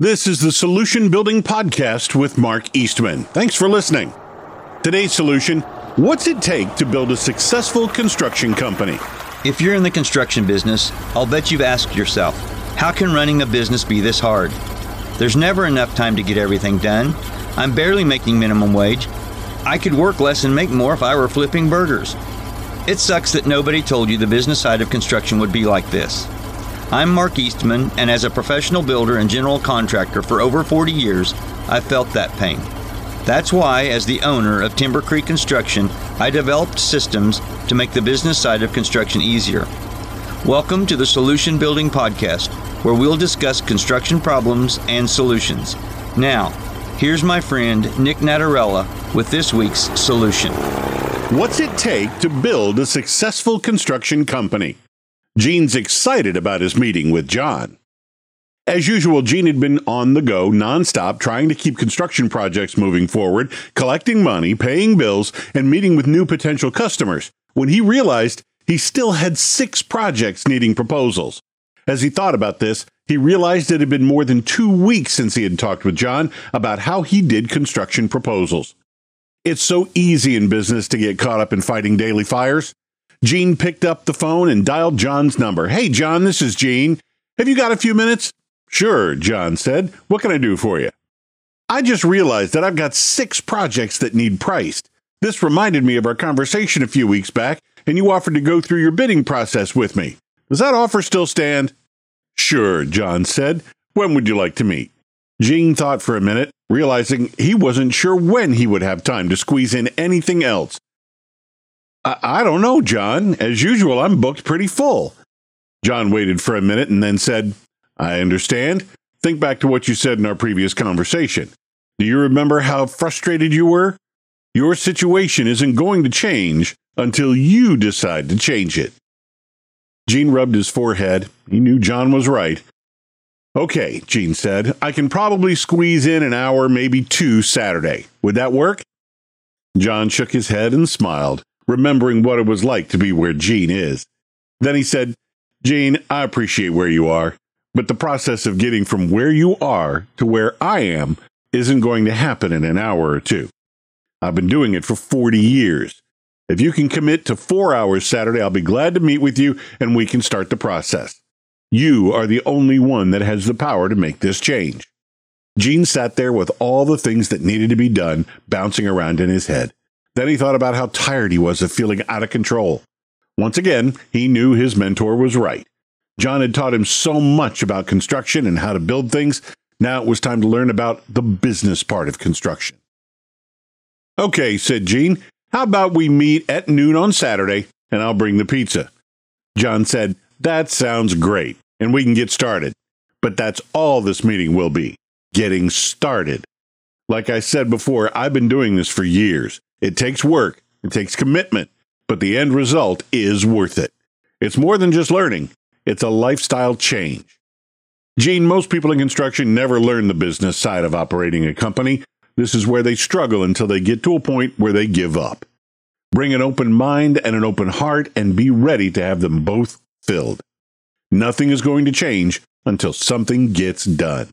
This is the Solution Building Podcast with Mark Eastman. Thanks for listening. Today's solution What's it take to build a successful construction company? If you're in the construction business, I'll bet you've asked yourself, how can running a business be this hard? There's never enough time to get everything done. I'm barely making minimum wage. I could work less and make more if I were flipping burgers. It sucks that nobody told you the business side of construction would be like this. I'm Mark Eastman, and as a professional builder and general contractor for over 40 years, I've felt that pain. That's why, as the owner of Timber Creek Construction, I developed systems to make the business side of construction easier. Welcome to the Solution Building Podcast, where we'll discuss construction problems and solutions. Now, here's my friend Nick Natarella with this week's solution. What's it take to build a successful construction company? Gene's excited about his meeting with John. As usual, Gene had been on the go nonstop, trying to keep construction projects moving forward, collecting money, paying bills, and meeting with new potential customers, when he realized he still had six projects needing proposals. As he thought about this, he realized it had been more than two weeks since he had talked with John about how he did construction proposals. It's so easy in business to get caught up in fighting daily fires. Gene picked up the phone and dialed John's number. Hey, John, this is Gene. Have you got a few minutes? Sure, John said. What can I do for you? I just realized that I've got six projects that need priced. This reminded me of our conversation a few weeks back, and you offered to go through your bidding process with me. Does that offer still stand? Sure, John said. When would you like to meet? Gene thought for a minute, realizing he wasn't sure when he would have time to squeeze in anything else. I, I don't know, John. As usual, I'm booked pretty full. John waited for a minute and then said, I understand. Think back to what you said in our previous conversation. Do you remember how frustrated you were? Your situation isn't going to change until you decide to change it. Gene rubbed his forehead. He knew John was right. Okay, Gene said, I can probably squeeze in an hour, maybe two Saturday. Would that work? John shook his head and smiled remembering what it was like to be where Gene is. Then he said, Gene, I appreciate where you are, but the process of getting from where you are to where I am isn't going to happen in an hour or two. I've been doing it for 40 years. If you can commit to four hours Saturday, I'll be glad to meet with you and we can start the process. You are the only one that has the power to make this change. Gene sat there with all the things that needed to be done bouncing around in his head. Then he thought about how tired he was of feeling out of control. Once again, he knew his mentor was right. John had taught him so much about construction and how to build things. Now it was time to learn about the business part of construction. Okay, said Gene, how about we meet at noon on Saturday and I'll bring the pizza? John said, That sounds great, and we can get started. But that's all this meeting will be getting started. Like I said before, I've been doing this for years. It takes work, it takes commitment, but the end result is worth it. It's more than just learning, it's a lifestyle change. Gene, most people in construction never learn the business side of operating a company. This is where they struggle until they get to a point where they give up. Bring an open mind and an open heart and be ready to have them both filled. Nothing is going to change until something gets done.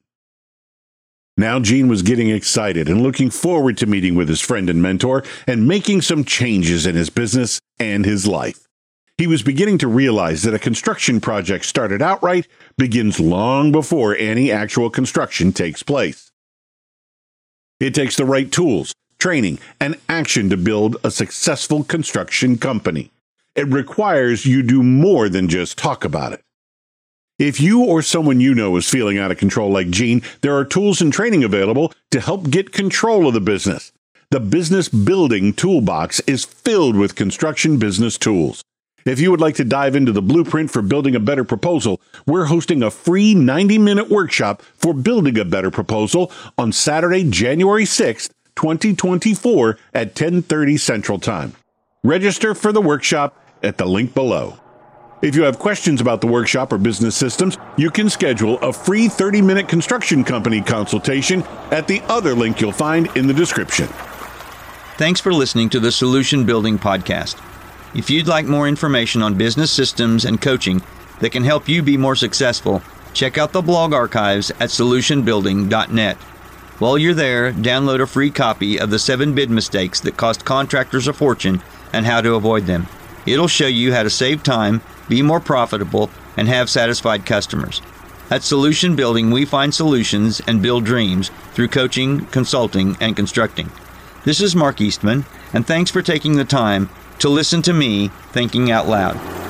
Now Gene was getting excited and looking forward to meeting with his friend and mentor and making some changes in his business and his life. He was beginning to realize that a construction project started outright begins long before any actual construction takes place. It takes the right tools, training, and action to build a successful construction company. It requires you do more than just talk about it. If you or someone you know is feeling out of control like Gene, there are tools and training available to help get control of the business. The Business Building Toolbox is filled with construction business tools. If you would like to dive into the blueprint for building a better proposal, we're hosting a free 90 minute workshop for building a better proposal on Saturday, January 6th, 2024 at 1030 Central Time. Register for the workshop at the link below. If you have questions about the workshop or business systems, you can schedule a free 30 minute construction company consultation at the other link you'll find in the description. Thanks for listening to the Solution Building Podcast. If you'd like more information on business systems and coaching that can help you be more successful, Check out the blog archives at solutionbuilding.net. While you're there, download a free copy of the 7 bid mistakes that cost contractors a fortune and how to avoid them. It'll show you how to save time, be more profitable, and have satisfied customers. At Solution Building, we find solutions and build dreams through coaching, consulting, and constructing. This is Mark Eastman, and thanks for taking the time to listen to me thinking out loud.